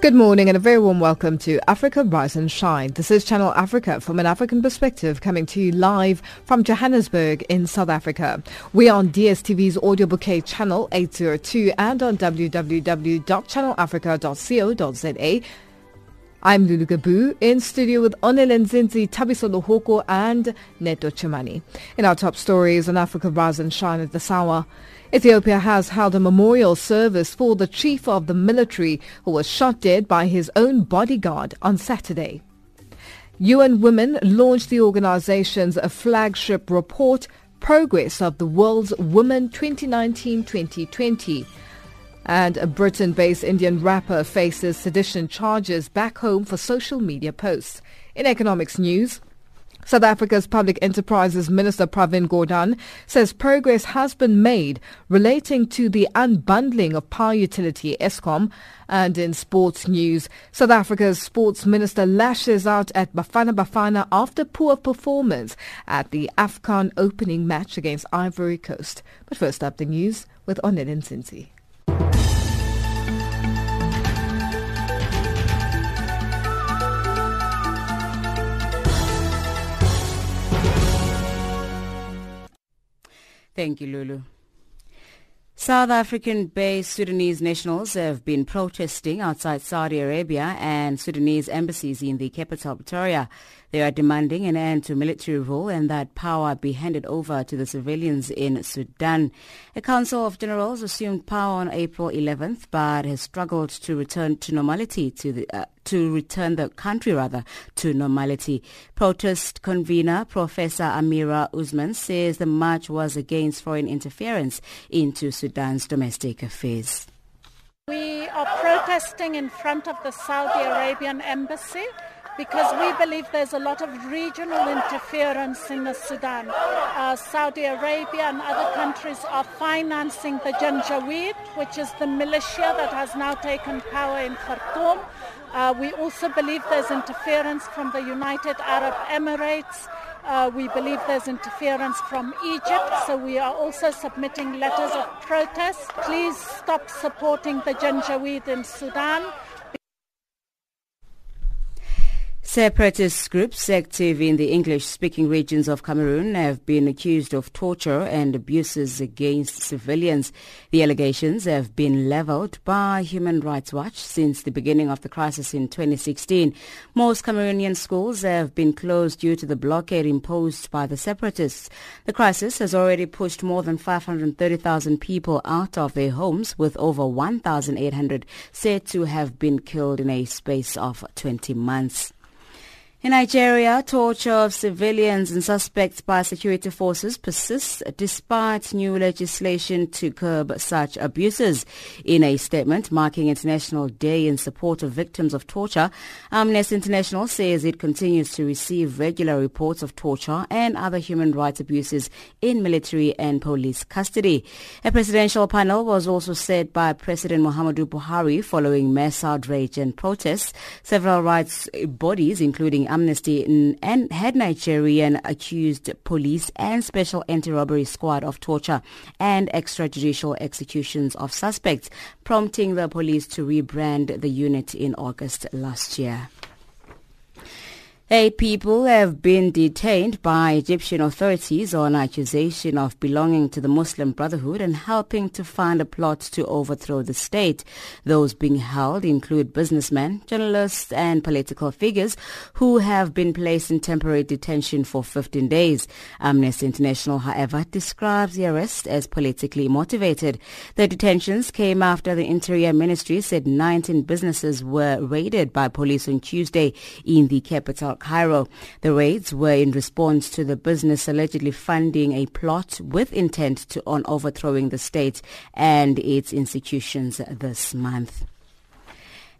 Good morning and a very warm welcome to Africa Rise and Shine. This is Channel Africa from an African perspective coming to you live from Johannesburg in South Africa. We are on DSTV's audio bouquet channel 802 and on www.channelafrica.co.za. I'm Lulu Gabu in studio with Onele Nzinzi, Tabiso Lohoko and Neto Chimani. In our top stories on Africa Rise and Shine at this hour, Ethiopia has held a memorial service for the chief of the military who was shot dead by his own bodyguard on Saturday. UN Women launched the organization's flagship report, Progress of the World's Women 2019-2020. And a Britain-based Indian rapper faces sedition charges back home for social media posts. In economics news, South Africa's Public Enterprises Minister Pravin Gordhan says progress has been made relating to the unbundling of power utility Eskom. And in sports news, South Africa's sports minister lashes out at Bafana Bafana after poor performance at the AFCON opening match against Ivory Coast. But first up the news with Onele Nzinzi. Thank you, Lulu. South African-based Sudanese nationals have been protesting outside Saudi Arabia and Sudanese embassies in the capital, Pretoria. They are demanding an end to military rule and that power be handed over to the civilians in Sudan. A Council of Generals assumed power on April 11th, but has struggled to return to normality to the uh, to return the country rather to normality. Protest convener Professor Amira Usman says the march was against foreign interference into Sudan's domestic affairs. We are protesting in front of the Saudi Arabian embassy because we believe there's a lot of regional interference in the Sudan. Uh, Saudi Arabia and other countries are financing the Janjaweed, which is the militia that has now taken power in Khartoum. Uh, we also believe there's interference from the United Arab Emirates. Uh, we believe there's interference from Egypt, so we are also submitting letters of protest. Please stop supporting the Janjaweed in Sudan. Separatist groups active in the English-speaking regions of Cameroon have been accused of torture and abuses against civilians. The allegations have been leveled by Human Rights Watch since the beginning of the crisis in 2016. Most Cameroonian schools have been closed due to the blockade imposed by the separatists. The crisis has already pushed more than 530,000 people out of their homes, with over 1,800 said to have been killed in a space of 20 months. In Nigeria, torture of civilians and suspects by security forces persists despite new legislation to curb such abuses. In a statement marking International Day in support of victims of torture, Amnesty International says it continues to receive regular reports of torture and other human rights abuses in military and police custody. A presidential panel was also set by President Muhammadu Buhari following mass outrage and protests. Several rights bodies, including Amnesty and had Nigerian accused police and special anti-robbery squad of torture and extrajudicial executions of suspects, prompting the police to rebrand the unit in August last year. Eight people have been detained by Egyptian authorities on accusation of belonging to the Muslim Brotherhood and helping to fund a plot to overthrow the state. Those being held include businessmen, journalists and political figures who have been placed in temporary detention for 15 days. Amnesty International, however, describes the arrest as politically motivated. The detentions came after the Interior Ministry said 19 businesses were raided by police on Tuesday in the capital Cairo. The raids were in response to the business allegedly funding a plot with intent to on overthrowing the state and its institutions this month.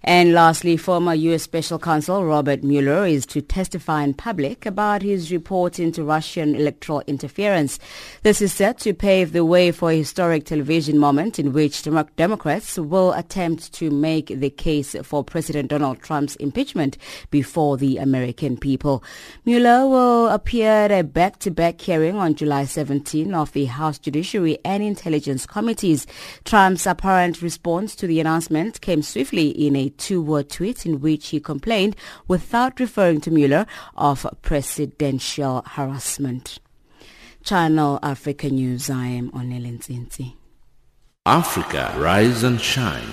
And lastly, former U.S. Special Counsel Robert Mueller is to testify in public about his report into Russian electoral interference. This is set to pave the way for a historic television moment in which Democrats will attempt to make the case for President Donald Trump's impeachment before the American people. Mueller will appear at a back-to-back hearing on July 17 of the House Judiciary and Intelligence Committees. Trump's apparent response to the announcement came swiftly in a two-word tweet in which he complained, without referring to Mueller, of presidential harassment. Channel Africa News, I am Onele Nzinzi. Africa, rise and shine.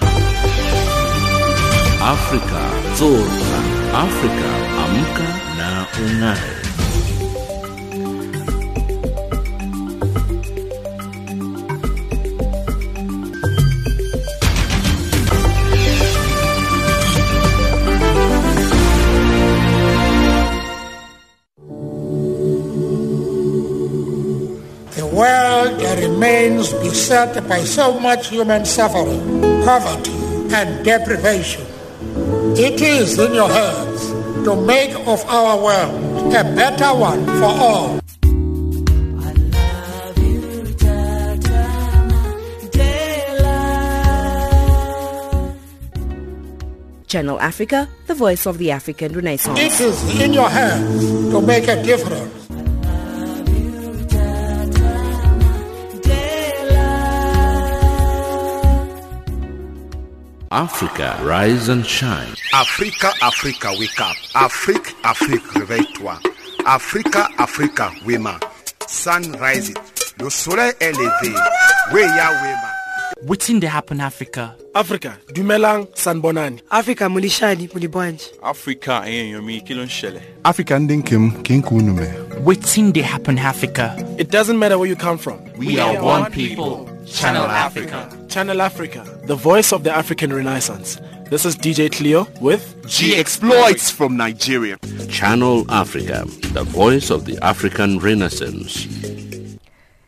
Africa, zorka. Africa, amka na ungae. World that remains beset by so much human suffering, poverty, and deprivation. It is in your hands to make of our world a better one for all. Channel Africa, the voice of the African Renaissance. It is in your hands to make a difference. Africa, rise and shine. Africa, Africa, wake up. Afrique, Afrique, réveille-toi. Africa, Africa, wema. Sun rising. Le soleil est levé. Weya wema. Wetin dey happen Africa? Africa, dumelang sanbonani. Africa mulishani mulibwanji. Africa eh, eyenyomi kí ló ń ṣẹlẹ̀? Africa ndị nke m ka nke unu mee. Wetin dey happen Africa? It doesn't matter where you come from. We, we are, are one people. Channel Africa. Channel Africa, the voice of the African Renaissance. This is DJ Cleo with G Exploits from Nigeria. Channel Africa, the voice of the African Renaissance.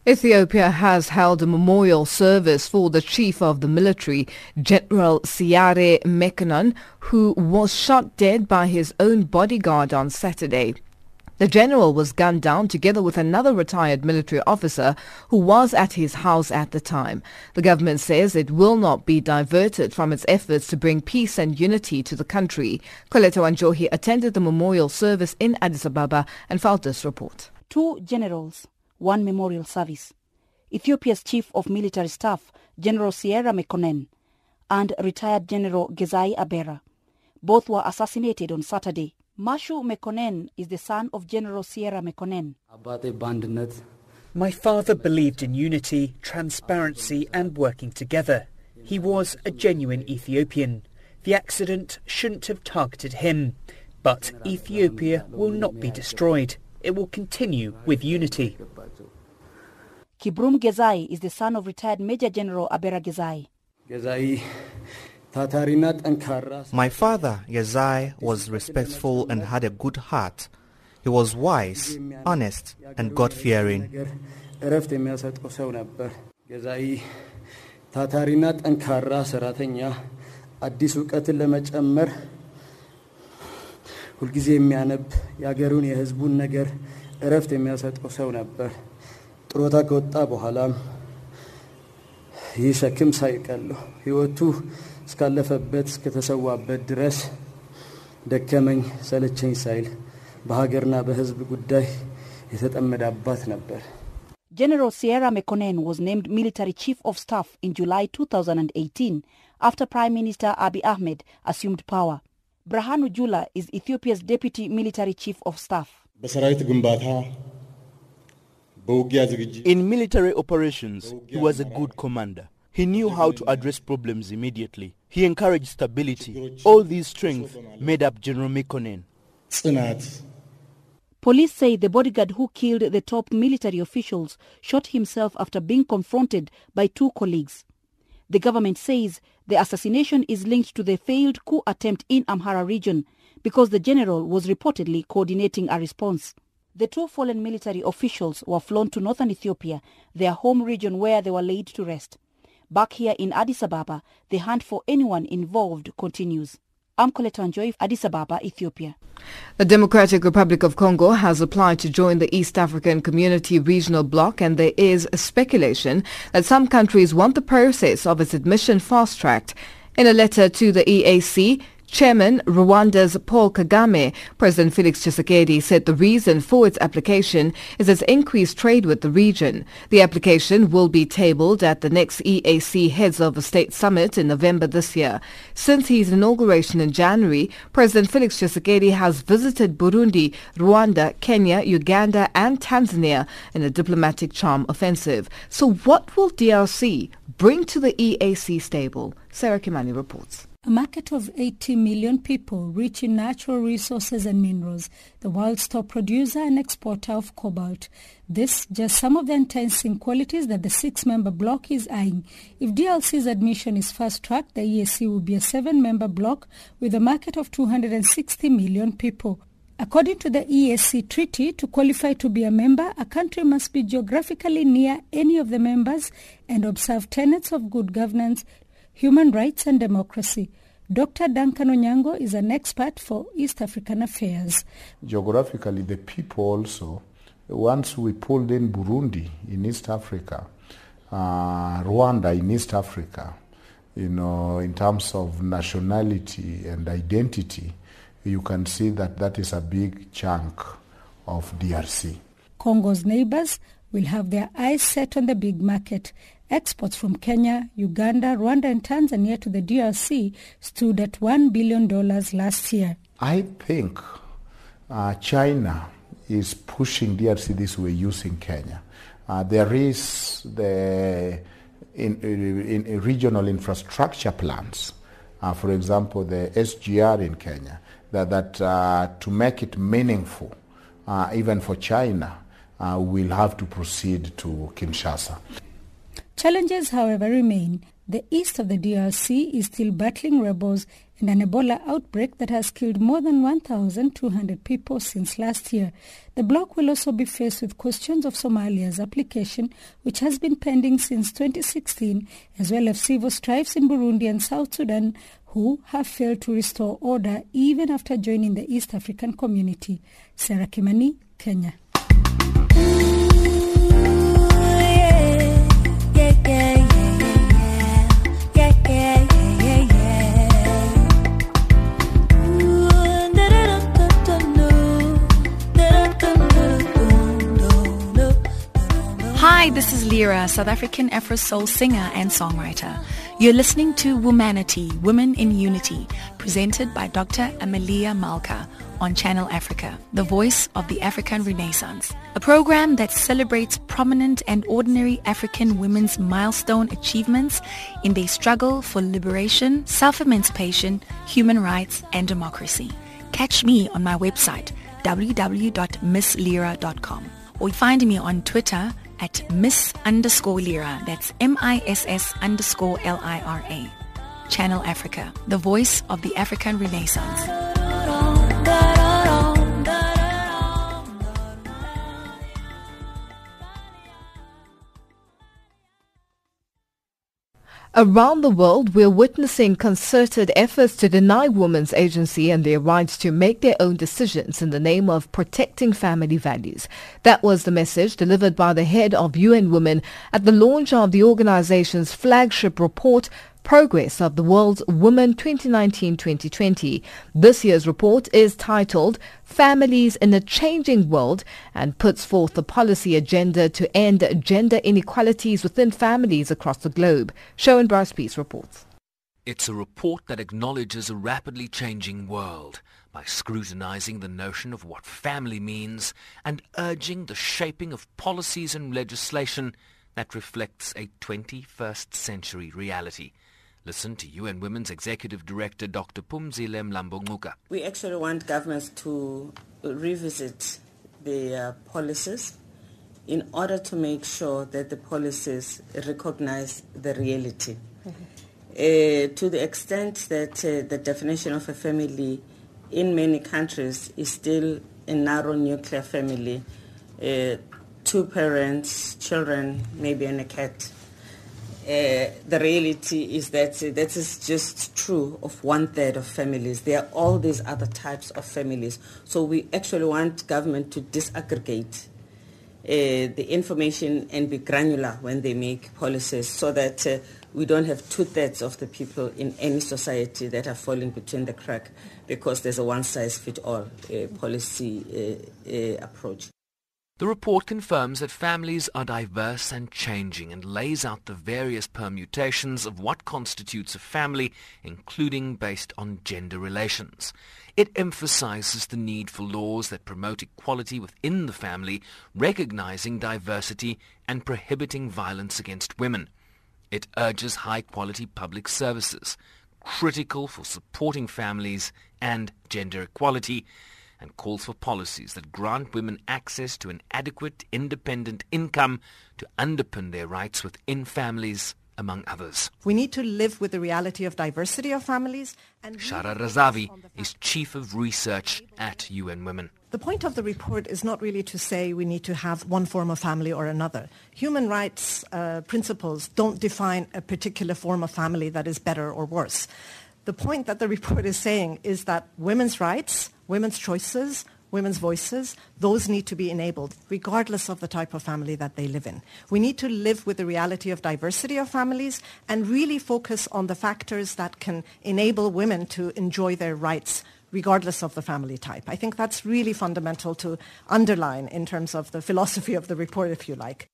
Ethiopia has held a memorial service for the chief of the military, General Seare Mekonnen, who was shot dead by his own bodyguard on Saturday. The general was gunned down together with another retired military officer who was at his house at the time. The government says it will not be diverted from its efforts to bring peace and unity to the country. Coletta Wanjohi attended the memorial service in Addis Ababa and filed this report. Two generals, one memorial service. Ethiopia's Chief of Military Staff, General Seare Mekonnen, and retired General Gezai Abera. Both were assassinated on Saturday. Mashu Mekonnen is the son of General Seare Mekonnen. My father believed in unity, transparency and working together. He was a genuine Ethiopian. The accident shouldn't have targeted him. But Ethiopia will not be destroyed. It will continue with unity. Kibrum Gezai is the son of retired Major General Abera Gezai. My father, Yazai, was respectful and had a good heart. He was wise, honest, and God-fearing. ታታሪና ጠንካራ ሰራተኛ አዲስ እውቀትን ለመጨመር ሁልጊዜ የሚያነብ የአገሩን የህዝቡን ነገር እረፍት የሚያሰጠው ሰው ነበር። ጥሮታ ከወጣ በኋላም ይህ ሸክም ሳይቀለው ህይወቱ እስካለፈበት እስከተሰዋበት ድረስ ደከመኝ ሰለቸኝ ሳይል በሀገርና ጉዳይ የተጠመደ አባት ነበር። General Seare Mekonnen was named military chief of staff in July 2018 after Prime Minister Abiy Ahmed assumed power. Birhanu Jula is Ethiopia's deputy military chief of staff. In military operations, he was a good commander. He knew how to address problems immediately. He encouraged stability. All these strengths made up General Mekonnen. Police say the bodyguard who killed the top military officials shot himself after being confronted by two colleagues. The government says the assassination is linked to the failed coup attempt in Amhara region because the general was reportedly coordinating a response. The two fallen military officials were flown to northern Ethiopia, their home region where they were laid to rest. Back here in Addis Ababa, the hunt for anyone involved continues. I'm Coletta Wanjohi, Addis Ababa, Ethiopia. The Democratic Republic of Congo has applied to join the East African Community Regional Bloc and there is speculation that some countries want the process of its admission fast-tracked. In a letter to the EAC, Chairman Rwanda's Paul Kagame, President Felix Tshisekedi said the reason for its application is its increased trade with the region. The application will be tabled at the next EAC Heads of State Summit in November this year. Since his inauguration in January, President Felix Tshisekedi has visited Burundi, Rwanda, Kenya, Uganda and Tanzania in a diplomatic charm offensive. So what will DRC bring to the EAC stable? Sarah Kimani reports. A market of 80 million people rich in natural resources and minerals, the world's top producer and exporter of cobalt. This just some of the enticing qualities that the six-member bloc is eyeing. If DRC's admission is fast-tracked, the EAC will be a seven-member bloc with a market of 260 million people. According to the EAC treaty, to qualify to be a member, a country must be geographically near any of the members and observe tenets of good governance, human rights and democracy. Dr. Duncan Onyango is an expert for East African affairs. Geographically, the people also, once we pulled in Burundi in East Africa, uh, Rwanda in East Africa, you know, in terms of nationality and identity, you can see that that is a big chunk of DRC. Congo's neighbors will have their eyes set on the big market. Exports from Kenya, Uganda, Rwanda and Tanzania to the DRC stood at $1 billion last year. I think uh, China is pushing DRC this way using Kenya. Uh, there is the in, in, in regional infrastructure plans, uh, for example, the SGR in Kenya, that, that uh, to make it meaningful, uh, even for China, uh, we'll have to proceed to Kinshasa. Challenges, however, remain. The east of the DRC is still battling rebels and an Ebola outbreak that has killed more than 1,200 people since last year. The bloc will also be faced with questions of Somalia's application, which has been pending since 2016, as well as civil strifes in Burundi and South Sudan, who have failed to restore order even after joining the East African community. Sarah Kimani, Kenya. Hi, this is Lira, South African Afro Soul singer and songwriter. You're listening to Womanity, Women in Unity, presented by Dr. Amelia Malka on Channel Africa, the voice of the African Renaissance, a program that celebrates prominent and ordinary African women's milestone achievements in their struggle for liberation, self-emancipation, human rights, and democracy. Catch me on my website, www.misslira.com, or find me on Twitter at Miss underscore lira. That's M-I-S-S underscore L-I-R-A. Channel Africa, the voice of the African Renaissance. Around the world, we're witnessing concerted efforts to deny women's agency and their rights to make their own decisions in the name of protecting family values. That was the message delivered by the head of UN Women at the launch of the organization's flagship report, Progress of the World's Women 2019-2020. This year's report is titled Families in a Changing World and puts forth a policy agenda to end gender inequalities within families across the globe. Sherwin Bryce-Pease reports. It's a report that acknowledges a rapidly changing world by scrutinizing the notion of what family means and urging the shaping of policies and legislation that reflects a 21st century reality. Listen to UN Women's Executive Director Dr. Phumzile Mlambo We actually want governments to revisit their policies in order to make sure that the policies recognize the reality. Mm-hmm. Uh, to the extent that uh, the definition of a family in many countries is still a narrow nuclear family, uh, two parents, children, maybe and a cat uh, the reality is that uh, that is just true of one third of families. There are all these other types of families. So we actually want government to disaggregate uh, the information and be granular when they make policies so that uh, we don't have two thirds of the people in any society that are falling between the crack because there's a one size fits all uh, policy approach. The report confirms that families are diverse and changing and lays out the various permutations of what constitutes a family, including based on gender relations. It emphasizes the need for laws that promote equality within the family, recognizing diversity and prohibiting violence against women. It urges high-quality public services, critical for supporting families and gender equality, and calls for policies that grant women access to an adequate independent income to underpin their rights within families, among others. We need to live with the reality of diversity of families. And Shahra Razavi is Chief of Research at UN Women. The point of the report is not really to say we need to have one form of family or another. Human rights uh, principles don't define a particular form of family that is better or worse. The point that the report is saying is that women's rights women's choices, women's voices, those need to be enabled regardless of the type of family that they live in. We need to live with the reality of diversity of families and really focus on the factors that can enable women to enjoy their rights regardless of the family type. I think that's really fundamental to underline in terms of the philosophy of the report, if you like.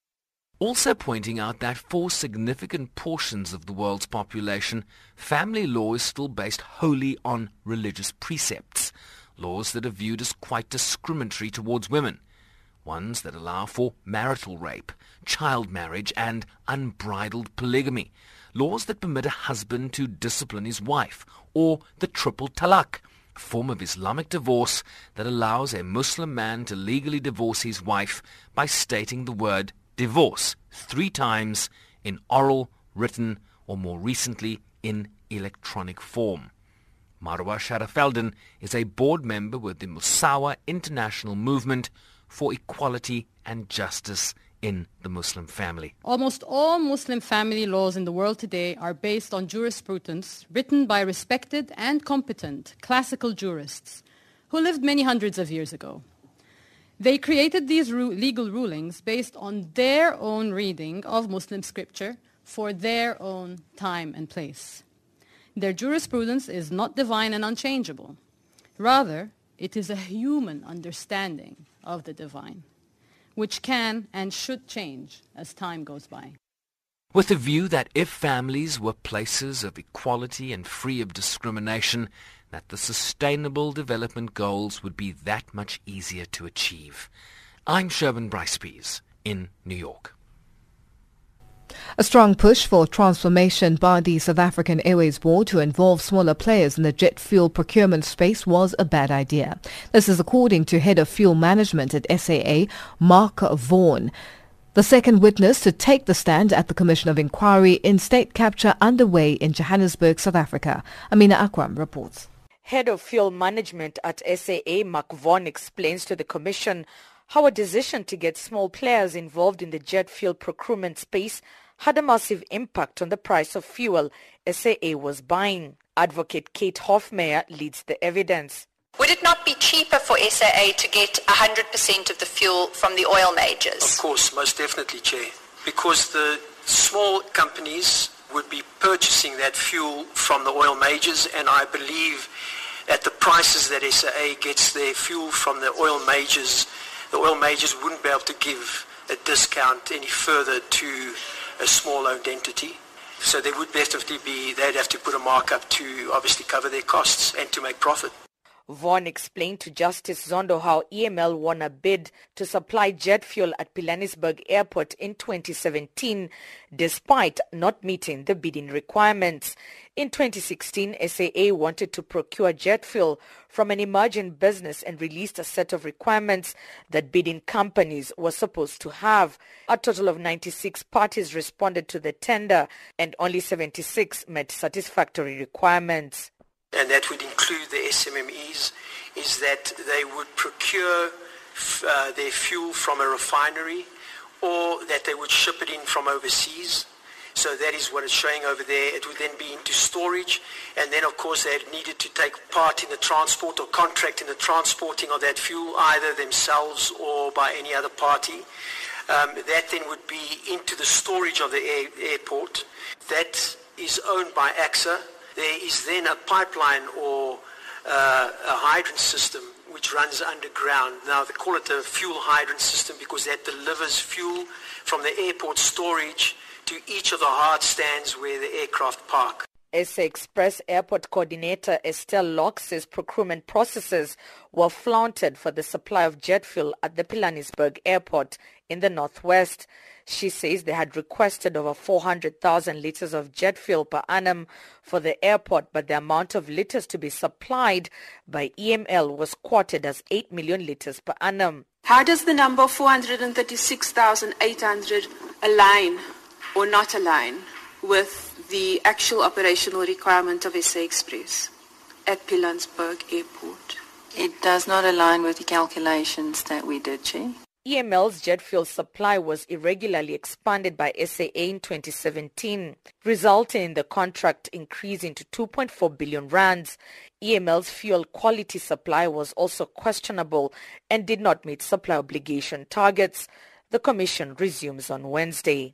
Also pointing out that for significant portions of the world's population, family law is still based wholly on religious precepts laws that are viewed as quite discriminatory towards women, ones that allow for marital rape, child marriage and unbridled polygamy, laws that permit a husband to discipline his wife, or the triple talaq, a form of Islamic divorce that allows a Muslim man to legally divorce his wife by stating the word divorce three times in oral, written, or more recently in electronic form. Marwa Sharafeldin is a board member with the Musawah International Movement for Equality and Justice in the Muslim family. Almost all Muslim family laws in the world today are based on jurisprudence written by respected and competent classical jurists who lived many hundreds of years ago. They created these ru- legal rulings based on their own reading of Muslim scripture for their own time and place. Their jurisprudence is not divine and unchangeable. Rather, it is a human understanding of the divine, which can and should change as time goes by. With the view that if families were places of equality and free of discrimination, that the sustainable development goals would be that much easier to achieve. I'm Sherwin Bryce in New York. A strong push for transformation by the South African Airways Board to involve smaller players in the jet fuel procurement space was a bad idea. This is according to Head of Fuel Management at SAA, Mark Vaughan. The second witness to take the stand at the Commission of Inquiry in state capture underway in Johannesburg, South Africa. Amina Akwam reports. Head of Fuel Management at SAA, Mark Vaughan, explains to the Commission how a decision to get small players involved in the jet fuel procurement space had a massive impact on the price of fuel SAA was buying. Advocate Kate Hofmeyr leads the evidence. Would it not be cheaper for SAA to get 100% of the fuel from the oil majors? Of course, most definitely, Chair. Because the small companies would be purchasing that fuel from the oil majors, and I believe at the prices that SAA gets their fuel from the oil majors, the oil majors wouldn't be able to give a discount any further to a small owned entity. So there would definitely be, they'd have to put a markup to obviously cover their costs and to make profit. Vaughan explained to Justice Zondo how EML won a bid to supply jet fuel at Pilanesberg Airport in 2017 despite not meeting the bidding requirements. In 2016, SAA wanted to procure jet fuel from an emerging business and released a set of requirements that bidding companies were supposed to have. A total of 96 parties responded to the tender and only 76 met satisfactory requirements and that would include the SMMEs, is that they would procure uh, their fuel from a refinery or that they would ship it in from overseas. So that is what it's showing over there. It would then be into storage, and then of course they needed to take part in the transport or contract in the transporting of that fuel, either themselves or by any other party. Um, that then would be into the storage of the air, airport. That is owned by ACSA. There is then a pipeline or uh, a hydrant system which runs underground. Now they call it a fuel hydrant system because that delivers fuel from the airport storage to each of the hard stands where the aircraft park. SA Express Airport Coordinator Estelle Locke says procurement processes were flaunted for the supply of jet fuel at the Pilanesberg Airport in the northwest. She says they had requested over 400,000 litres of jet fuel per annum for the airport, but the amount of litres to be supplied by EML was quoted as 8 million litres per annum. How does the number 436,800 align or not align with the actual operational requirement of SA Express at Pilanesberg Airport? It does not align with the calculations that we did, Chair. EML's jet fuel supply was irregularly expanded by SAA in 2017, resulting in the contract increasing to 2.4 billion rands. EML's fuel quality supply was also questionable and did not meet supply obligation targets. The commission resumes on Wednesday.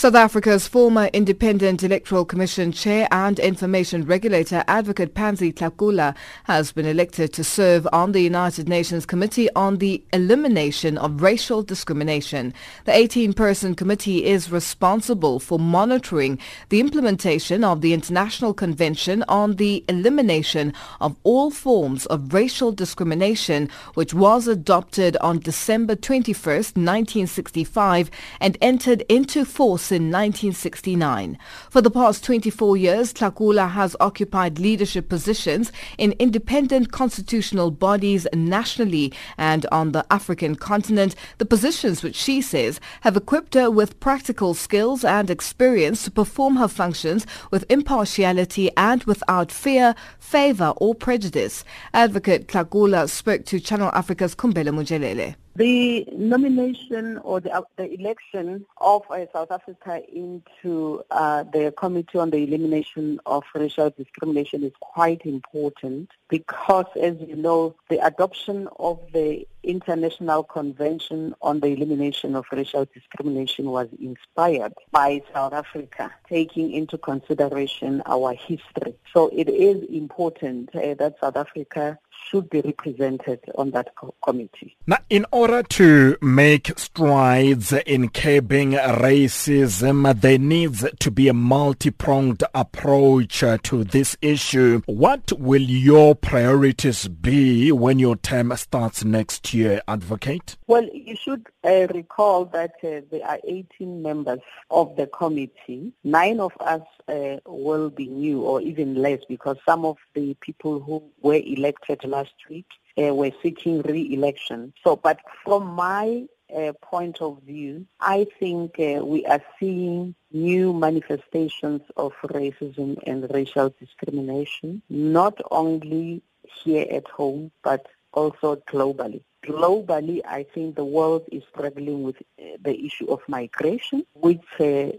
South Africa's former Independent Electoral Commission chair and information regulator Advocate Pansy Tlakula has been elected to serve on the United Nations Committee on the Elimination of Racial Discrimination. The 18-person committee is responsible for monitoring the implementation of the International Convention on the Elimination of All Forms of Racial Discrimination, which was adopted on December 21, 1965 and entered into force in 1969. For the past 24 years, Tlakula has occupied leadership positions in independent constitutional bodies nationally and on the African continent, the positions which she says have equipped her with practical skills and experience to perform her functions with impartiality and without fear, favor or prejudice. Advocate Tlakula spoke to Channel Africa's Kumbele Mujelele. The nomination or the, uh, the election of uh, South Africa into uh, the Committee on the Elimination of Racial Discrimination is quite important because, as you know, the adoption of the International Convention on the Elimination of Racial Discrimination was inspired by South Africa, taking into consideration our history. So it is important uh, that South Africa should be represented on that co- committee. Now, in order to make strides in curbing racism, there needs to be a multi-pronged approach uh, to this issue. What will your priorities be when your term starts next year, Advocate? Well, you should uh, recall that uh, there are 18 members of the committee. Nine of us uh, will be new or even less because some of the people who were elected last week uh, were seeking re-election. So, but from my uh, point of view, I think uh, we are seeing new manifestations of racism and racial discrimination, not only here at home, but also globally. Globally, I think the world is struggling with uh, the issue of migration, which uh,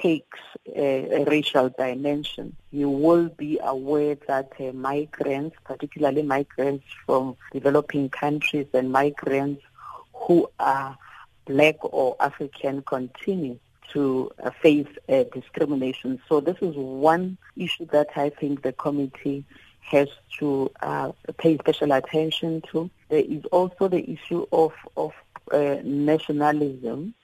takes a, a, racial dimension. You will be aware that uh, migrants, particularly migrants from developing countries and migrants who are black or African, continue to uh, face uh, discrimination. So this is one issue that I think the committee has to uh, pay special attention to. There is also the issue of, of uh, nationalism,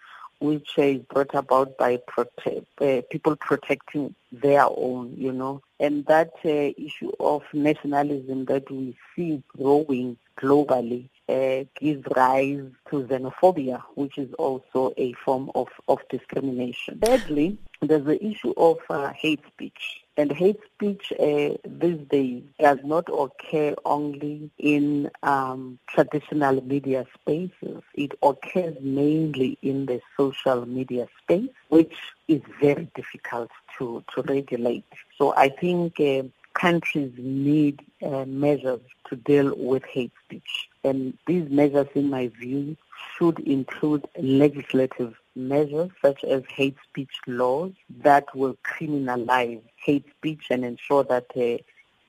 which is brought about by uh, people protecting their own, you know. And that uh, issue of nationalism that we see growing globally uh, gives rise to xenophobia, which is also a form of, of discrimination. Thirdly, there's the issue of uh, hate speech. And hate speech uh, these days does not occur only in um, traditional media spaces. It occurs mainly in the social media space, which is very difficult to, to regulate. So I think uh, countries need uh, measures to deal with hate speech. And these measures, in my view, should include legislative measures such as hate speech laws that will criminalize hate speech and ensure that uh,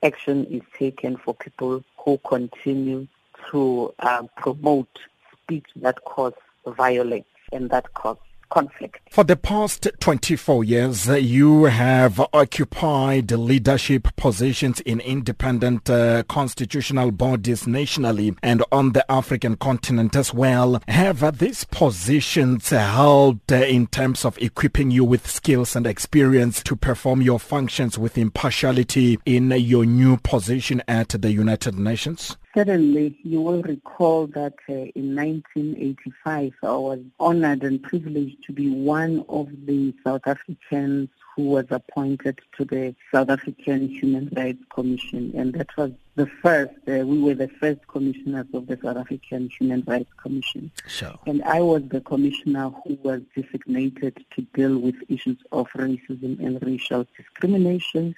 action is taken for people who continue to uh, promote speech that cause violence and that cause conflict. For the past 24 years, you have occupied leadership positions in independent uh, constitutional bodies nationally and on the African continent as well. Have these positions helped uh, in terms of equipping you with skills and experience to perform your functions with impartiality in your new position at the United Nations? Certainly, you will recall that uh, in 1985 I was honored and privileged to be one of the South Africans who was appointed to the South African Human Rights Commission, and that was the first. Uh, we were the first commissioners of the South African Human Rights Commission, sure. and I was the commissioner who was designated to deal with issues of racism and racial discrimination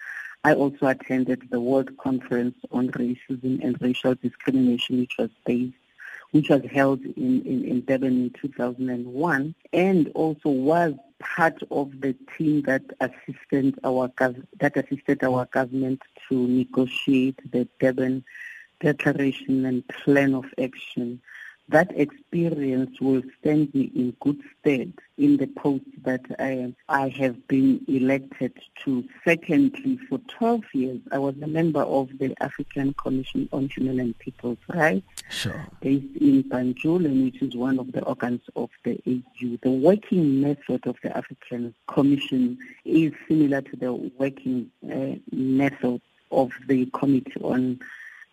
I also attended the World Conference on Racism and Racial Discrimination, which was based, which was held in, in, in Durban in 2001, and also was part of the team that assisted our that assisted our government to negotiate the Durban Declaration and Plan of Action that experience will stand me in good stead in the post that I, I have been elected to. Secondly, for 12 years, I was a member of the African Commission on Human and People's Rights, sure. based in Banjul, which is one of the organs of the AU. The working method of the African Commission is similar to the working uh, method of the Committee on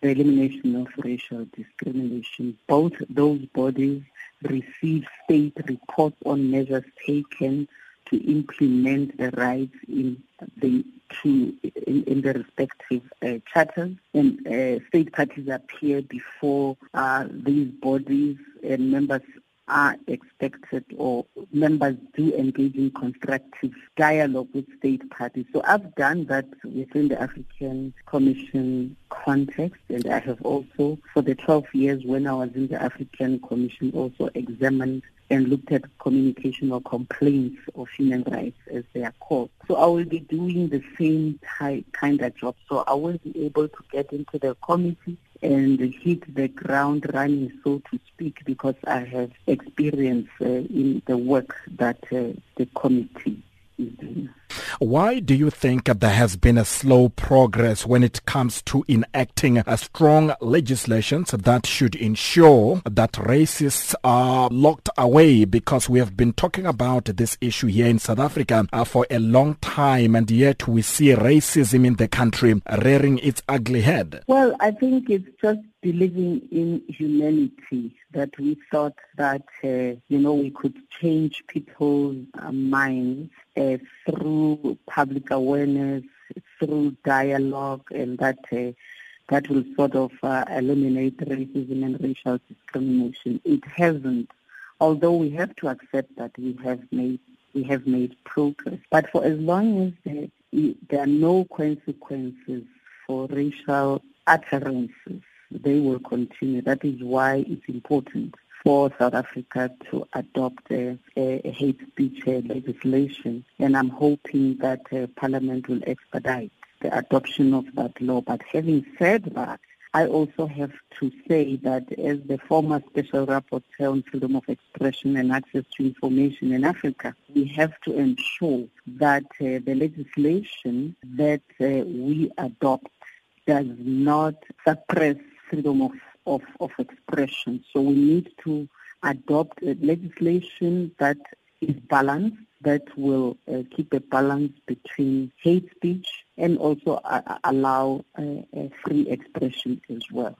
the elimination of racial discrimination. Both those bodies receive state reports on measures taken to implement the rights in the to in, in the respective uh, charters, and uh, state parties appear before uh, these bodies, and members are expected or members do engage in constructive dialogue with state parties. So I've done that within the African Commission context and I have also, for the 12 years when I was in the African Commission, also examined and looked at communication or complaints of human rights as they are called. So I will be doing the same type, kind of job. So I will be able to get into the committee and hit the ground running, so to speak, because I have experience uh, in the work that uh, the committee is doing. Why do you think there has been a slow progress when it comes to enacting a strong legislations that should ensure that racists are locked away? Because we have been talking about this issue here in South Africa uh, for a long time, and yet we see racism in the country rearing its ugly head. Well, I think it's just believing in humanity that we thought that uh, you know we could change people's uh, minds uh, through public awareness, through dialogue, and that uh, that will sort of uh, eliminate racism and racial discrimination. It hasn't, although we have to accept that we have made we have made progress. But for as long as there, there are no consequences for racial utterances they will continue. That is why it's important for South Africa to adopt a, a hate speech legislation, and I'm hoping that uh, Parliament will expedite the adoption of that law. But having said that, I also have to say that as the former Special Rapporteur on Freedom of Expression and Access to Information in Africa, we have to ensure that uh, the legislation that uh, we adopt does not suppress freedom of, of, of expression. So we need to adopt legislation that is balanced, that will uh, keep a balance between hate speech and also uh, allow uh, free expression as well.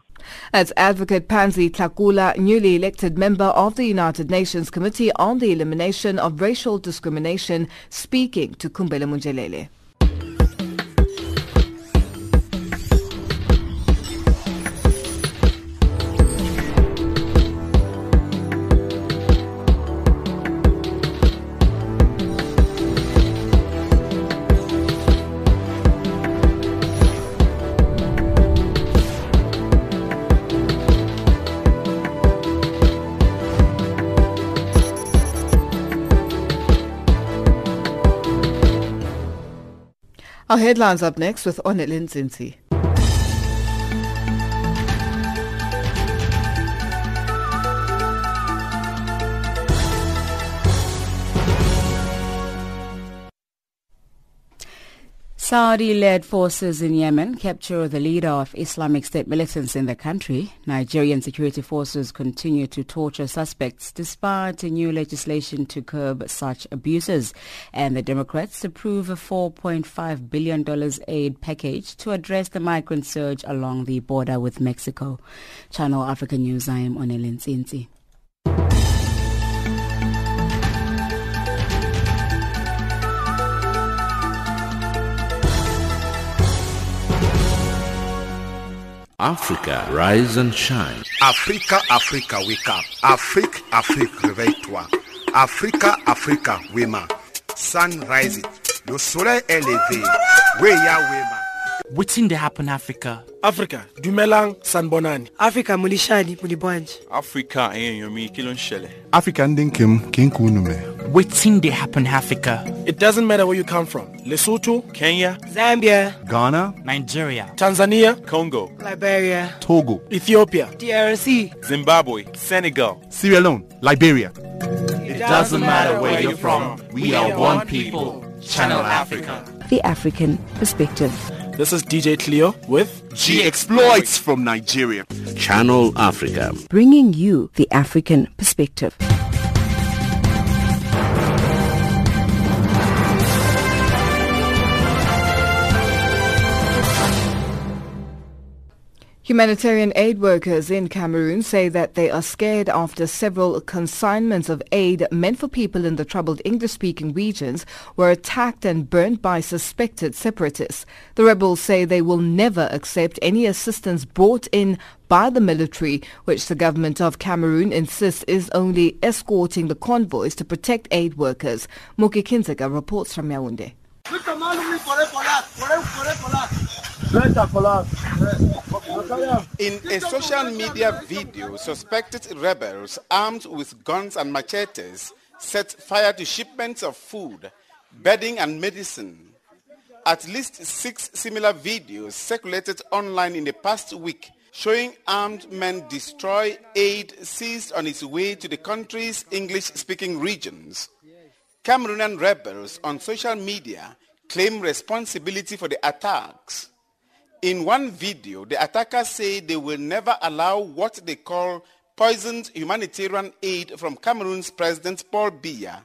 As Advocate Pansy Tlakula, newly elected member of the United Nations Committee on the Elimination of Racial Discrimination, speaking to Kumbele Munjelele. Headlines up next with Onele Nzinzi. Saudi-led forces in Yemen capture the leader of Islamic State militants in the country. Nigerian security forces continue to torture suspects despite new legislation to curb such abuses. And the Democrats approve a $4.5 billion aid package to address the migrant surge along the border with Mexico. Channel Africa News, I am Onele Nzinzi. Africa, rise and shine. Africa, Africa, wake up. Afrique, Afrique, réveille-toi. Africa, Africa, wema. Sun rising. Le soleil est levé. Weya wema. Wetin dey happen Africa? Africa, dumelang sanbonani. Africa mulishani mulibwanji. Africa eh, enyomi kí ló ń ṣẹlẹ̀? Africa ndị nke m ka nke unu mee. Happen Africa? It doesn't matter where you come from. Lesotho, Kenya, Zambia, Ghana, Nigeria, Tanzania, Congo, Liberia, Togo, Ethiopia, DRC, Zimbabwe, Senegal, Sierra Leone, Liberia. It doesn't matter where you're from. We are one people. Channel Africa. The African Perspective. This is DJ Cleo with G Exploits from Nigeria. Channel Africa. Bringing you the African perspective. Humanitarian aid workers in Cameroon say that they are scared after several consignments of aid meant for people in the troubled English-speaking regions were attacked and burnt by suspected separatists. The rebels say they will never accept any assistance brought in by the military, which the government of Cameroon insists is only escorting the convoys to protect aid workers. Moki Kindzeka reports from Yaoundé. In a social media video, suspected rebels armed with guns and machetes set fire to shipments of food, bedding and medicine. At least six similar videos circulated online in the past week showing armed men destroy aid seized on its way to the country's English-speaking regions. Cameroonian rebels on social media claim responsibility for the attacks. In one video, the attackers say they will never allow what they call poisoned humanitarian aid from Cameroon's President Paul Biya.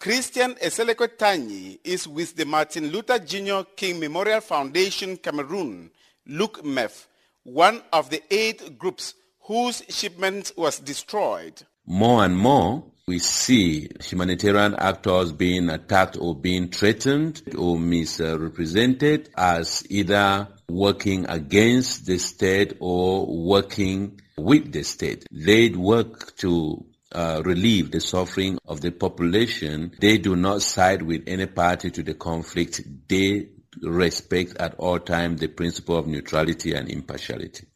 Christian Eseleko Tanyi is with the Martin Luther Jr. King Memorial Foundation Cameroon, LUCMEF, one of the eight groups whose shipment was destroyed. More and more, we see humanitarian actors being attacked or being threatened or misrepresented as either working against the state or working with the state. They work to uh, relieve the suffering of the population. They do not side with any party to the conflict. They respect at all times the principle of neutrality and impartiality.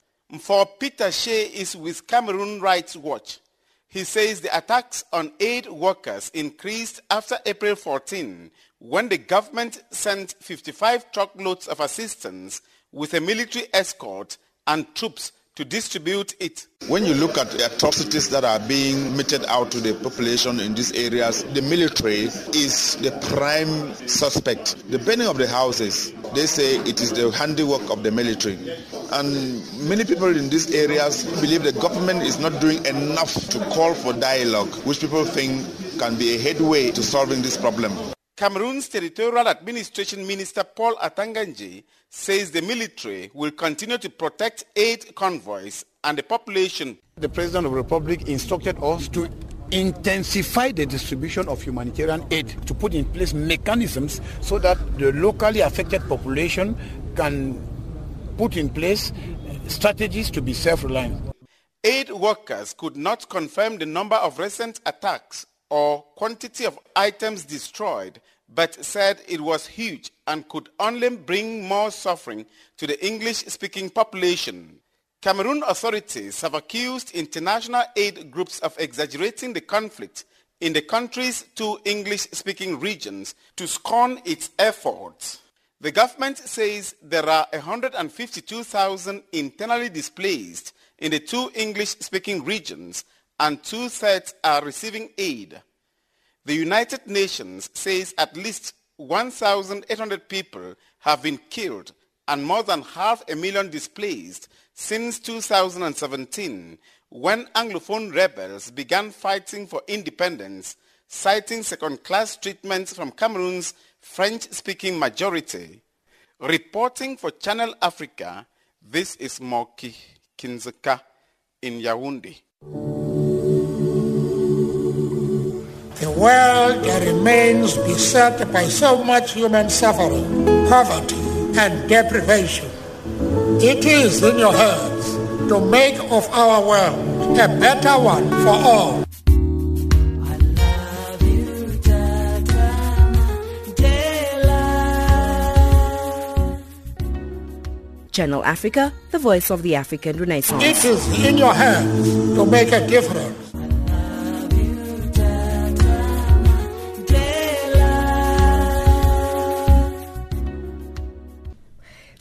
For Peter Shea is with Cameroon Rights Watch. He says the attacks on aid workers increased after April 14 when the government sent 55 truckloads of assistance with a military escort and troops to distribute it. When you look at the atrocities that are being meted out to the population in these areas, the military is the prime suspect. The burning of the houses, they say it is the handiwork of the military. And many people in these areas believe the government is not doing enough to call for dialogue, which people think can be a headway to solving this problem. Cameroon's Territorial Administration Minister Paul Atanga Nji says the military will continue to protect aid convoys and the population. The President of the Republic instructed us to intensify the distribution of humanitarian aid to put in place mechanisms so that the locally affected population can put in place uh, strategies to be self-reliant. Aid workers could not confirm the number of recent attacks or quantity of items destroyed, but said it was huge and could only bring more suffering to the English-speaking population. Cameroon authorities have accused international aid groups of exaggerating the conflict in the country's two English-speaking regions to scorn its efforts. The government says there are 152,000 internally displaced in the two English-speaking regions and two-thirds are receiving aid. The United Nations says at least 1,800 people have been killed and more than half a million displaced since 2017 when Anglophone rebels began fighting for independence, citing second-class treatment from Cameroon's French-speaking majority. Reporting for Channel Africa, this is Moki Kindzeka in Yaoundé. World that remains beset by so much human suffering, poverty, and deprivation. It is in your hands to make of our world a better one for all. Channel Africa, the voice of the African Renaissance. It is in your hands to make a difference.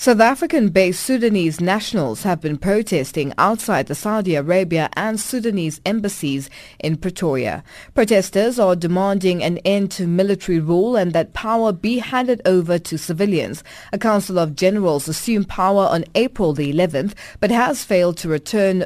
South African-based Sudanese nationals have been protesting outside the Saudi Arabia and Sudanese embassies in Pretoria. Protesters are demanding an end to military rule and that power be handed over to civilians. A council of generals assumed power on April the 11th but has failed to return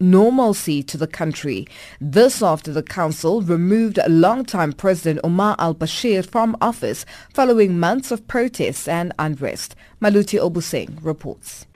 normalcy to the country. This after the council removed longtime President Omar al-Bashir from office following months of protests and unrest. Maluti Obuseng reports.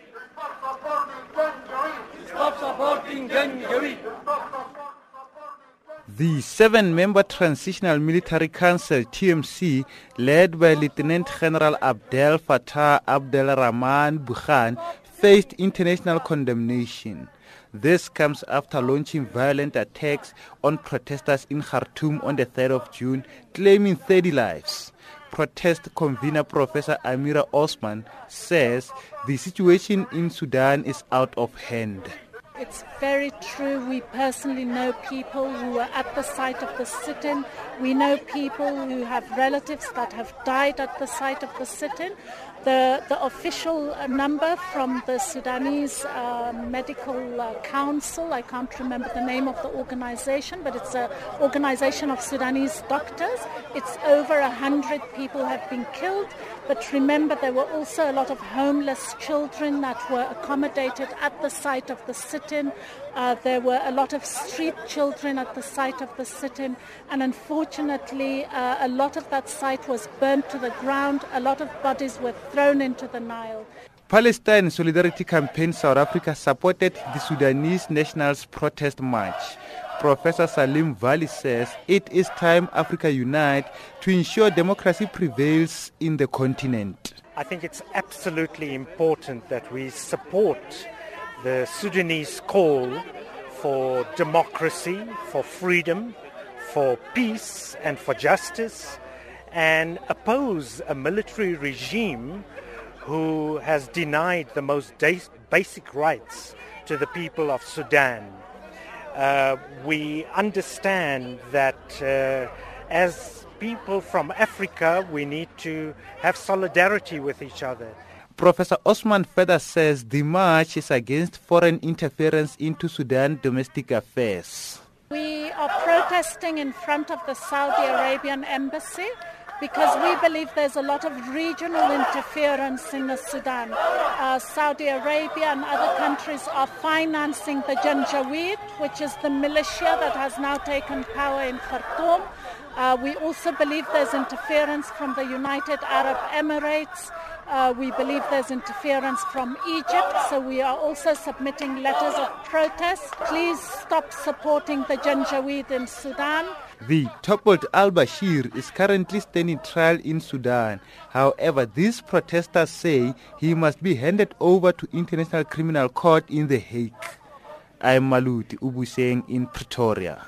The seven-member Transitional Military Council TMC, led by Lieutenant General Abdel Fattah Abdel Rahman Burhan, faced international condemnation. This comes after launching violent attacks on protesters in Khartoum on the 3rd of June, claiming 30 lives. Protest convener Professor Amira Osman says the situation in Sudan is out of hand. It's very true. We personally know people who were at the site of the sit-in. We know people who have relatives that have died at the site of the sit-in. The, the official number from the Sudanese uh, Medical uh, Council, I can't remember the name of the organization, but it's an organization of Sudanese doctors. It's over a hundred people have been killed. But remember, there were also a lot of homeless children that were accommodated at the site of the sit-in. Uh, there were a lot of street children at the site of the sit-in, and unfortunately, uh, a lot of that site was burnt to the ground. A lot of bodies were thrown into the Nile. Palestine Solidarity Campaign South Africa supported the Sudanese Nationals protest march. Professor Salim Vali says it is time Africa unite to ensure democracy prevails in the continent. I think it's absolutely important that we support the Sudanese call for democracy, for freedom, for peace and for justice, and oppose a military regime who has denied the most basic rights to the people of Sudan. Uh, we understand that uh, as people from Africa, we need to have solidarity with each other. Professor Osman Feda says the march is against foreign interference into Sudan domestic affairs. We are protesting in front of the Saudi Arabian embassy because we believe there's a lot of regional interference in the Sudan. Uh, Saudi Arabia and other countries are financing the Janjaweed, which is the militia that has now taken power in Khartoum. Uh, we also believe there's interference from the United Arab Emirates. Uh, we believe there's interference from Egypt, so we are also submitting letters of protest. Please stop supporting the Janjaweed in Sudan. The toppled al-Bashir is currently standing trial in Sudan. However, these protesters say he must be handed over to International Criminal Court in The Hague. I'm Maluti Ubuseng in Pretoria.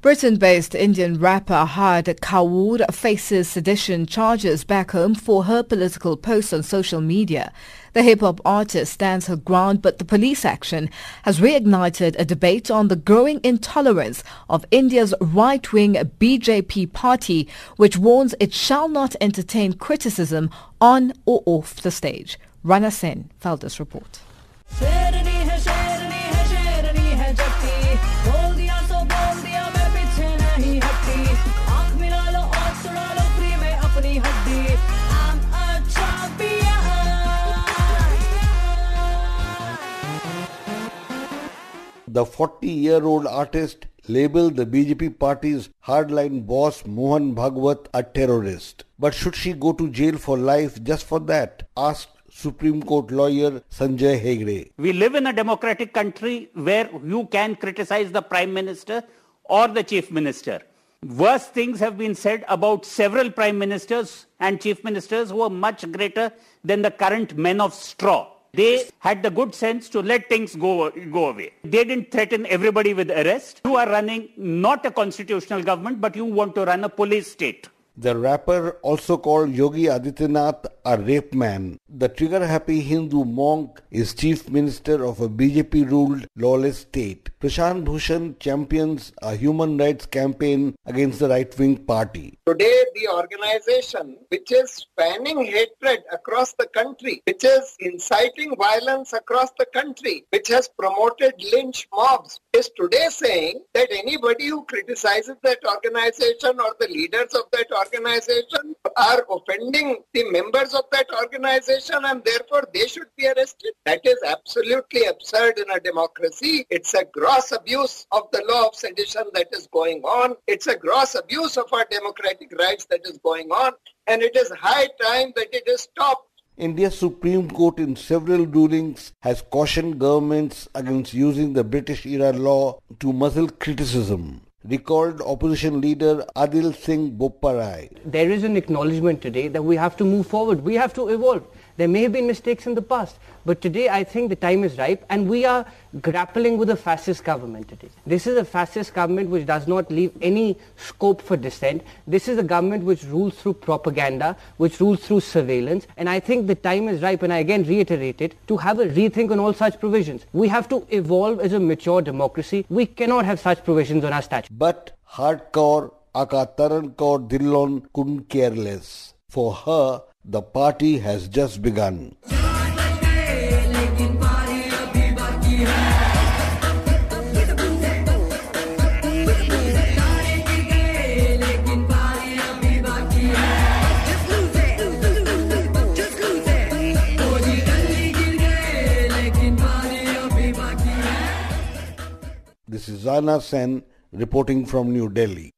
Britain-based Indian rapper Hard Kaur faces sedition charges back home for her political posts on social media. The hip-hop artist stands her ground, but the police action has reignited a debate on the growing intolerance of India's right-wing BJP party, which warns it shall not entertain criticism on or off the stage. Rana Sen filed this report. The 40-year-old artist labeled the BJP party's hardline boss Mohan Bhagwat a terrorist. But should she go to jail for life just for that? asked Supreme Court lawyer Sanjay Hegde. We live in a democratic country where you can criticize the Prime Minister or the Chief Minister. Worse things have been said about several Prime Ministers and Chief Ministers who are much greater than the current men of straw. They had the good sense to let things go, go away. They didn't threaten everybody with arrest. You are running not a constitutional government, but you want to run a police state. The rapper also called Yogi Adityanath a rape man. The trigger-happy Hindu monk is chief minister of a BJP-ruled lawless state. Prashant Bhushan champions a human rights campaign against the right-wing party. Today, the organization which is spanning hatred across the country, which is inciting violence across the country, which has promoted lynch mobs, is today saying that anybody who criticizes that organization or the leaders of that organization are offending the members of that organization and therefore they should be arrested. That is absolutely absurd in a democracy. It's a gross abuse of the law of sedition that is going on. It's a gross abuse of our democratic rights that is going on. And it is high time that it is stopped. India's Supreme Court in several rulings has cautioned governments against using the British era law to muzzle criticism recalled opposition leader Adil Singh Bopparai. There is an acknowledgement today that we have to move forward. We have to evolve. There may have been mistakes in the past, but today I think the time is ripe and we are grappling with a fascist government today. This is a fascist government which does not leave any scope for dissent. This is a government which rules through propaganda, which rules through surveillance. And I think the time is ripe, and I again reiterate it, to have a rethink on all such provisions. We have to evolve as a mature democracy. We cannot have such provisions on our statute. But Hard Kaur Aka Taran Kaur Dhillon couldn't care less. For her, the party has just begun. This is Rana Sen reporting from New Delhi.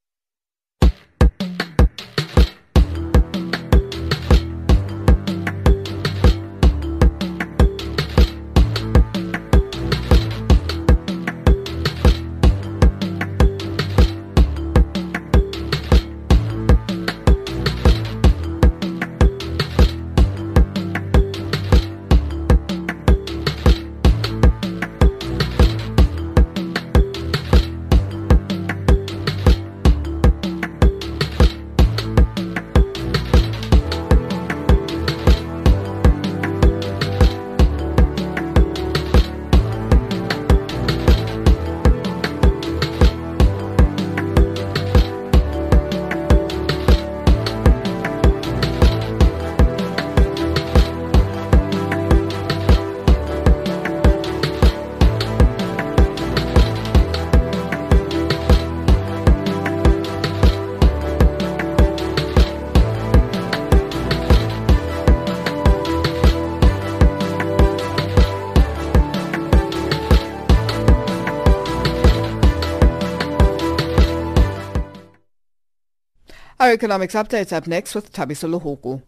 Our economics updates up next with Tabiso Lohoku.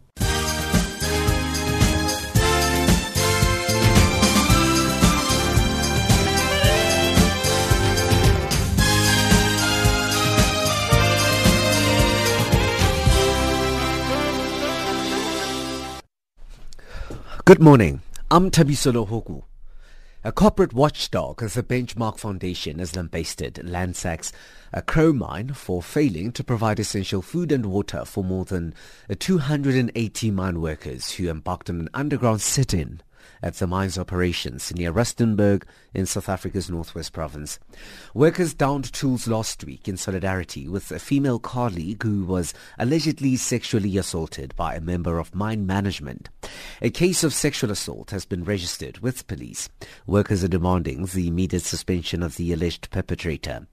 Good morning. I'm Tabiso Lohoku. A corporate watchdog, as the Bench Marks Foundation, has lambasted Lanxess' a crow mine for failing to provide essential food and water for more than 280 mine workers who embarked on an underground sit-in at the mine's operations near Rustenburg in South Africa's northwest province. Workers downed tools last week in solidarity with a female colleague who was allegedly sexually assaulted by a member of mine management. A case of sexual assault has been registered with police. Workers are demanding the immediate suspension of the alleged perpetrator.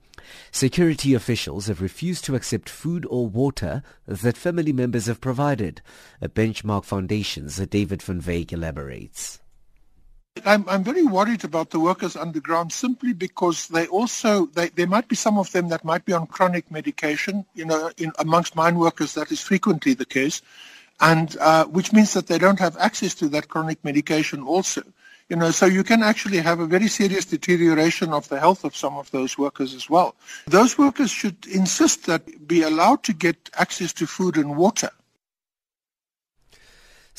Security officials have refused to accept food or water that family members have provided. A Bench Marks Foundation's David van Wyk elaborates. I'm, I'm very worried about the workers underground simply because they also, they, there might be some of them that might be on chronic medication. You know, in, amongst mine workers, that is frequently the case, and uh, which means that they don't have access to that chronic medication also. You know, so you can actually have a very serious deterioration of the health of some of those workers as well. Those workers should insist that be allowed to get access to food and water.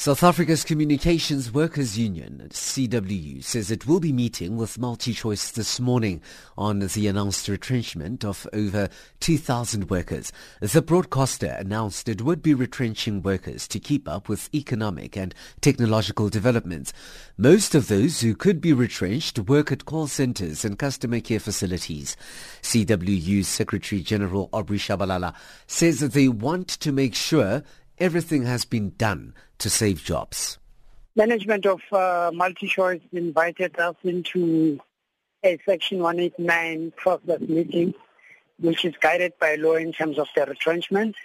South Africa's Communications Workers Union, CWU, says it will be meeting with MultiChoice this morning on the announced retrenchment of over 2,000 workers. The broadcaster announced it would be retrenching workers to keep up with economic and technological developments. Most of those who could be retrenched work at call centers and customer care facilities. CWU Secretary General Aubrey Shabalala says that they want to make sure everything has been done to save jobs. Management of uh, MultiChoice invited us into a Section 189 process meeting, which is guided by law in terms of the retrenchment.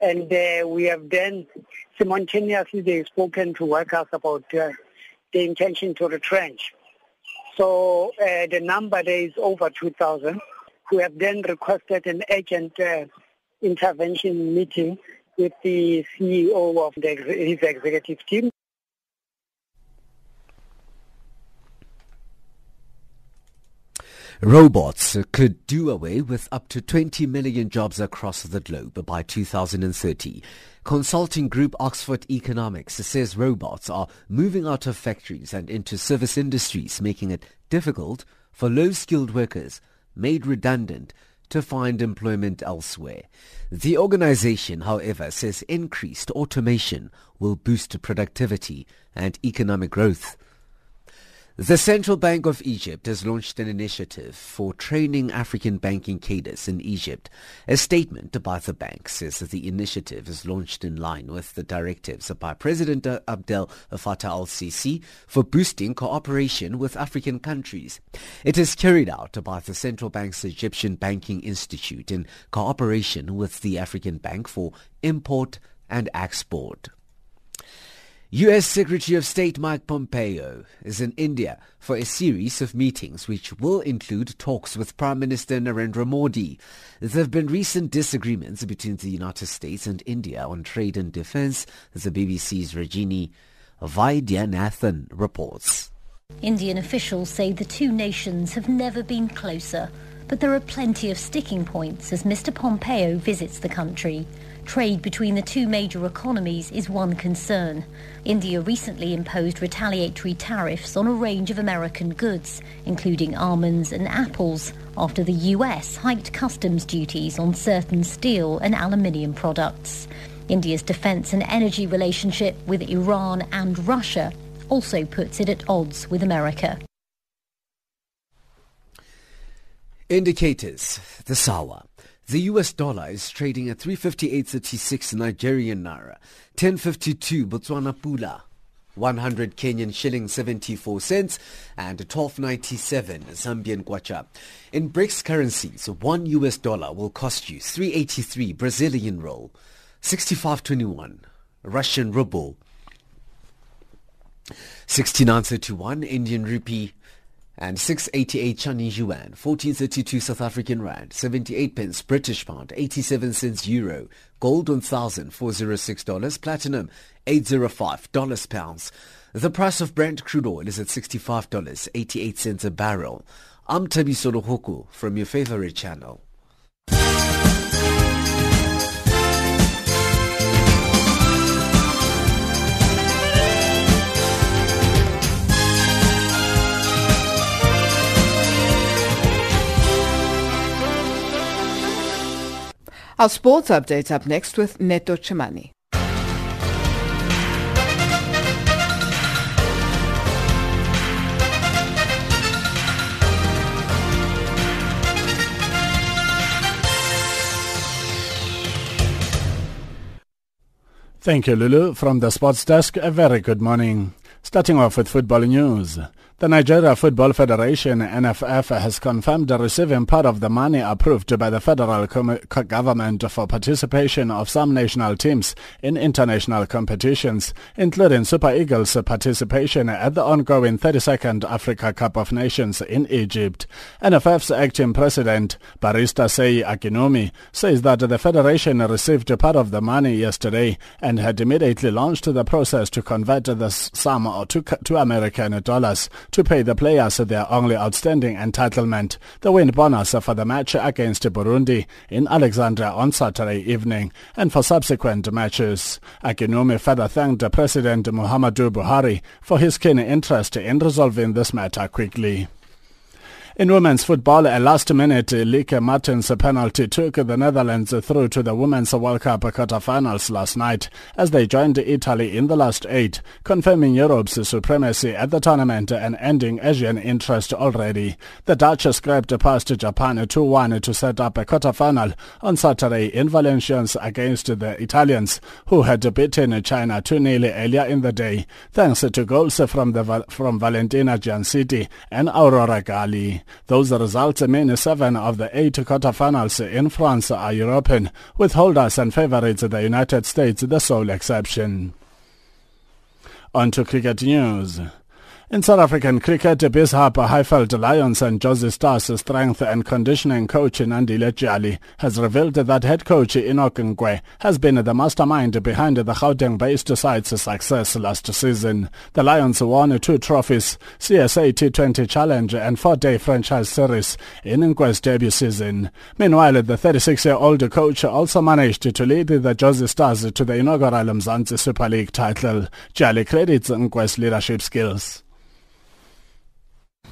And uh, we have then simultaneously they've spoken to workers about uh, the intention to retrench. So uh, the number there is over 2,000. We have then requested an urgent uh, intervention meeting with the CEO of the, his executive team. Robots could do away with up to 20 million jobs across the globe by 2030. Consulting group Oxford Economics says robots are moving out of factories and into service industries, making it difficult for low-skilled workers made redundant to find employment elsewhere. The organization, however, says increased automation will boost productivity and economic growth. The Central Bank of Egypt has launched an initiative for training African banking cadres in Egypt. A statement by the bank says that the initiative is launched in line with the directives by President Abdel Fattah al-Sisi for boosting cooperation with African countries. It is carried out by the Central Bank's Egyptian Banking Institute in cooperation with the African Bank for Import and Export. U.S. Secretary of State Mike Pompeo is in India for a series of meetings which will include talks with Prime Minister Narendra Modi. There have been recent disagreements between the United States and India on trade and defense, the BBC's Rajini Vaidyanathan reports. Indian officials say the two nations have never been closer, but there are plenty of sticking points as Mr. Pompeo visits the country. Trade between the two major economies is one concern. India recently imposed retaliatory tariffs on a range of American goods, including almonds and apples, after the US hiked customs duties on certain steel and aluminium products. India's defense and energy relationship with Iran and Russia also puts it at odds with America. Indicators, the SAWA. The US dollar is trading at 358.36 Nigerian naira, 1052 Botswana pula, 100 Kenyan shilling 74 cents and 1297 Zambian kwacha. In BRICS currencies, 1 US dollar will cost you 383 Brazilian roll, 6521 Russian ruble, 6931 Indian rupee, and 688 Chinese yuan, 1432 South African rand, 78 pence British pound, 87 cents euro, gold $1,406, platinum $805 pounds. The price of Brent crude oil is at $65.88 a barrel. I'm Tabi Hoku from your favorite channel. Our sports updates up next with Neto Chimani. Thank you, Lulu. From the sports desk, a very good morning. Starting off with football news. The Nigeria Football Federation, NFF, has confirmed receiving part of the money approved by the federal government for participation of some national teams in international competitions, including Super Eagles' participation at the ongoing 32nd Africa Cup of Nations in Egypt. NFF's acting president, Barista Seyi Akinwunmi, says that the federation received part of the money yesterday and had immediately launched the process to convert the sum to, to American dollars to pay the players their only outstanding entitlement, the win bonus for the match against Burundi in Alexandria on Saturday evening and for subsequent matches. Akinwumi further thanked President Muhammadu Buhari for his keen interest in resolving this matter quickly. In women's football, a last-minute Lieke Martens penalty took the Netherlands through to the Women's World Cup quarter-finals last night as they joined Italy in the last eight, confirming Europe's supremacy at the tournament and ending Asian interest already. The Dutch scraped past Japan 2-1 to set up a quarter-final on Saturday in Valenciennes against the Italians, who had beaten China 2-0 earlier in the day, thanks to goals from, the, from Valentina Giacinti and Aurora Galli. Those results mean seven of the eight quarterfinals in France are European, with holders and favorites the United States the sole exception. On to cricket news. In South African cricket, Bizhub Highveld Lions and Jozi Stars strength and conditioning coach Nandile Jali has revealed that head coach Enoch Nkwe has been the mastermind behind the Gauteng-based side's success last season. The Lions won two trophies, CSA T20 Challenge and four-day franchise series in Nkwe's debut season. Meanwhile, the 36-year-old coach also managed to lead the Jozi Stars to the inaugural Mzansi Super League title. Jali credits Nkwe's leadership skills.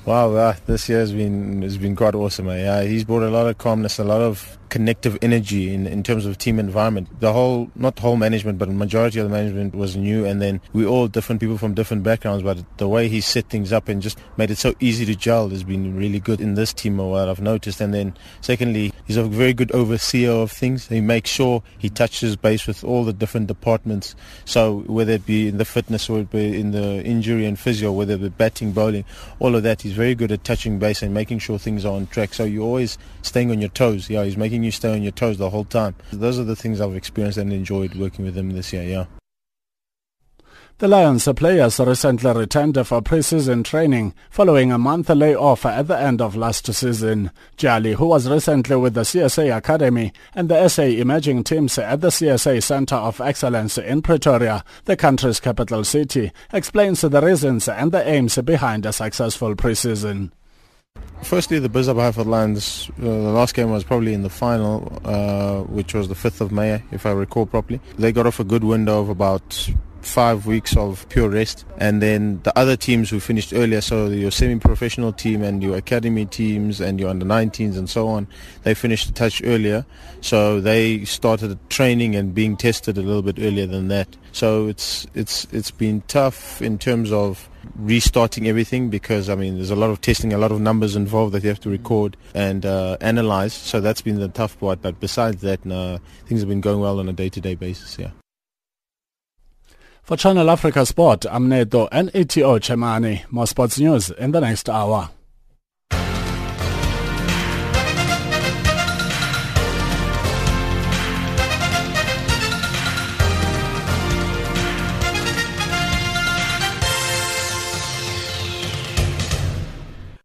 Wow, uh, this year has been has been quite awesome. Eh? Yeah, he's brought a lot of calmness, a lot of connective energy in, in terms of team environment. The whole, not whole management, but majority of the management was new, and then we all different people from different backgrounds. But the way he set things up and just made it so easy to gel has been really good in this team. What I've noticed, and then secondly, he's a very good overseer of things. He makes sure he touches base with all the different departments. So whether it be in the fitness or it be in the injury and physio, whether it be batting, bowling, all of that, he's very good at touching base and making sure things are on track. So you're always staying on your toes. Yeah, he's making you stay on your toes the whole time. Those are the things I've experienced and enjoyed working with them this year, yeah. The Lions players recently returned for pre-season training following a month layoff at the end of last season. Jali, who was recently with the CSA Academy and the SA Emerging Teams at the CSA Center of Excellence in Pretoria, the country's capital city, explains the reasons and the aims behind a successful pre-season. Firstly, the Highveld Lions, uh, the last game was probably in the final, uh, which was the 5th of May, if I recall properly. They got off a good window of about five weeks of pure rest. And then the other teams who finished earlier, so your semi-professional team and your academy teams and your under-19s and so on, they finished a touch earlier. So they started training and being tested a little bit earlier than that. So it's it's it's been tough in terms of restarting everything because I mean there's a lot of testing, a lot of numbers involved that you have to record and uh, analyze. So that's been the tough part. But besides that, no, things have been going well on a day-to-day basis. Yeah. For Channel Africa Sport, I'm Neto and ETO Chemani. More sports news in the next hour.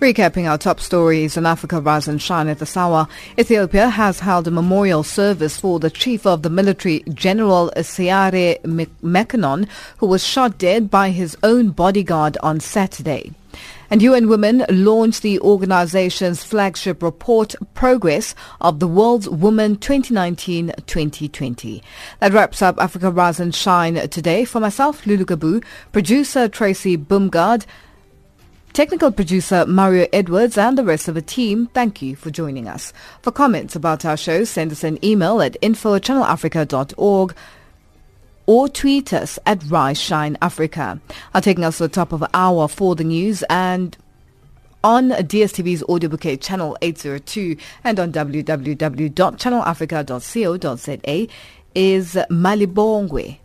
Recapping our top stories in Africa Rise and Shine at this hour, Ethiopia has held a memorial service for the chief of the military, General Seare Mekonnen, who was shot dead by his own bodyguard on Saturday. And UN Women launched the organization's flagship report, Progress of the World's Women 2019-2020. That wraps up Africa Rise and Shine today. For myself, Lulu Gabu, producer Tracy Bumgard, Technical producer Mario Edwards and the rest of the team, thank you for joining us. For comments about our show, send us an email at info at channelafrica.org or tweet us at Rise Shine Africa. Are taking us to the top of the hour for the news and on DSTV's audio bouquet channel 802 and on www.channelafrica.co.za is Malibongwe.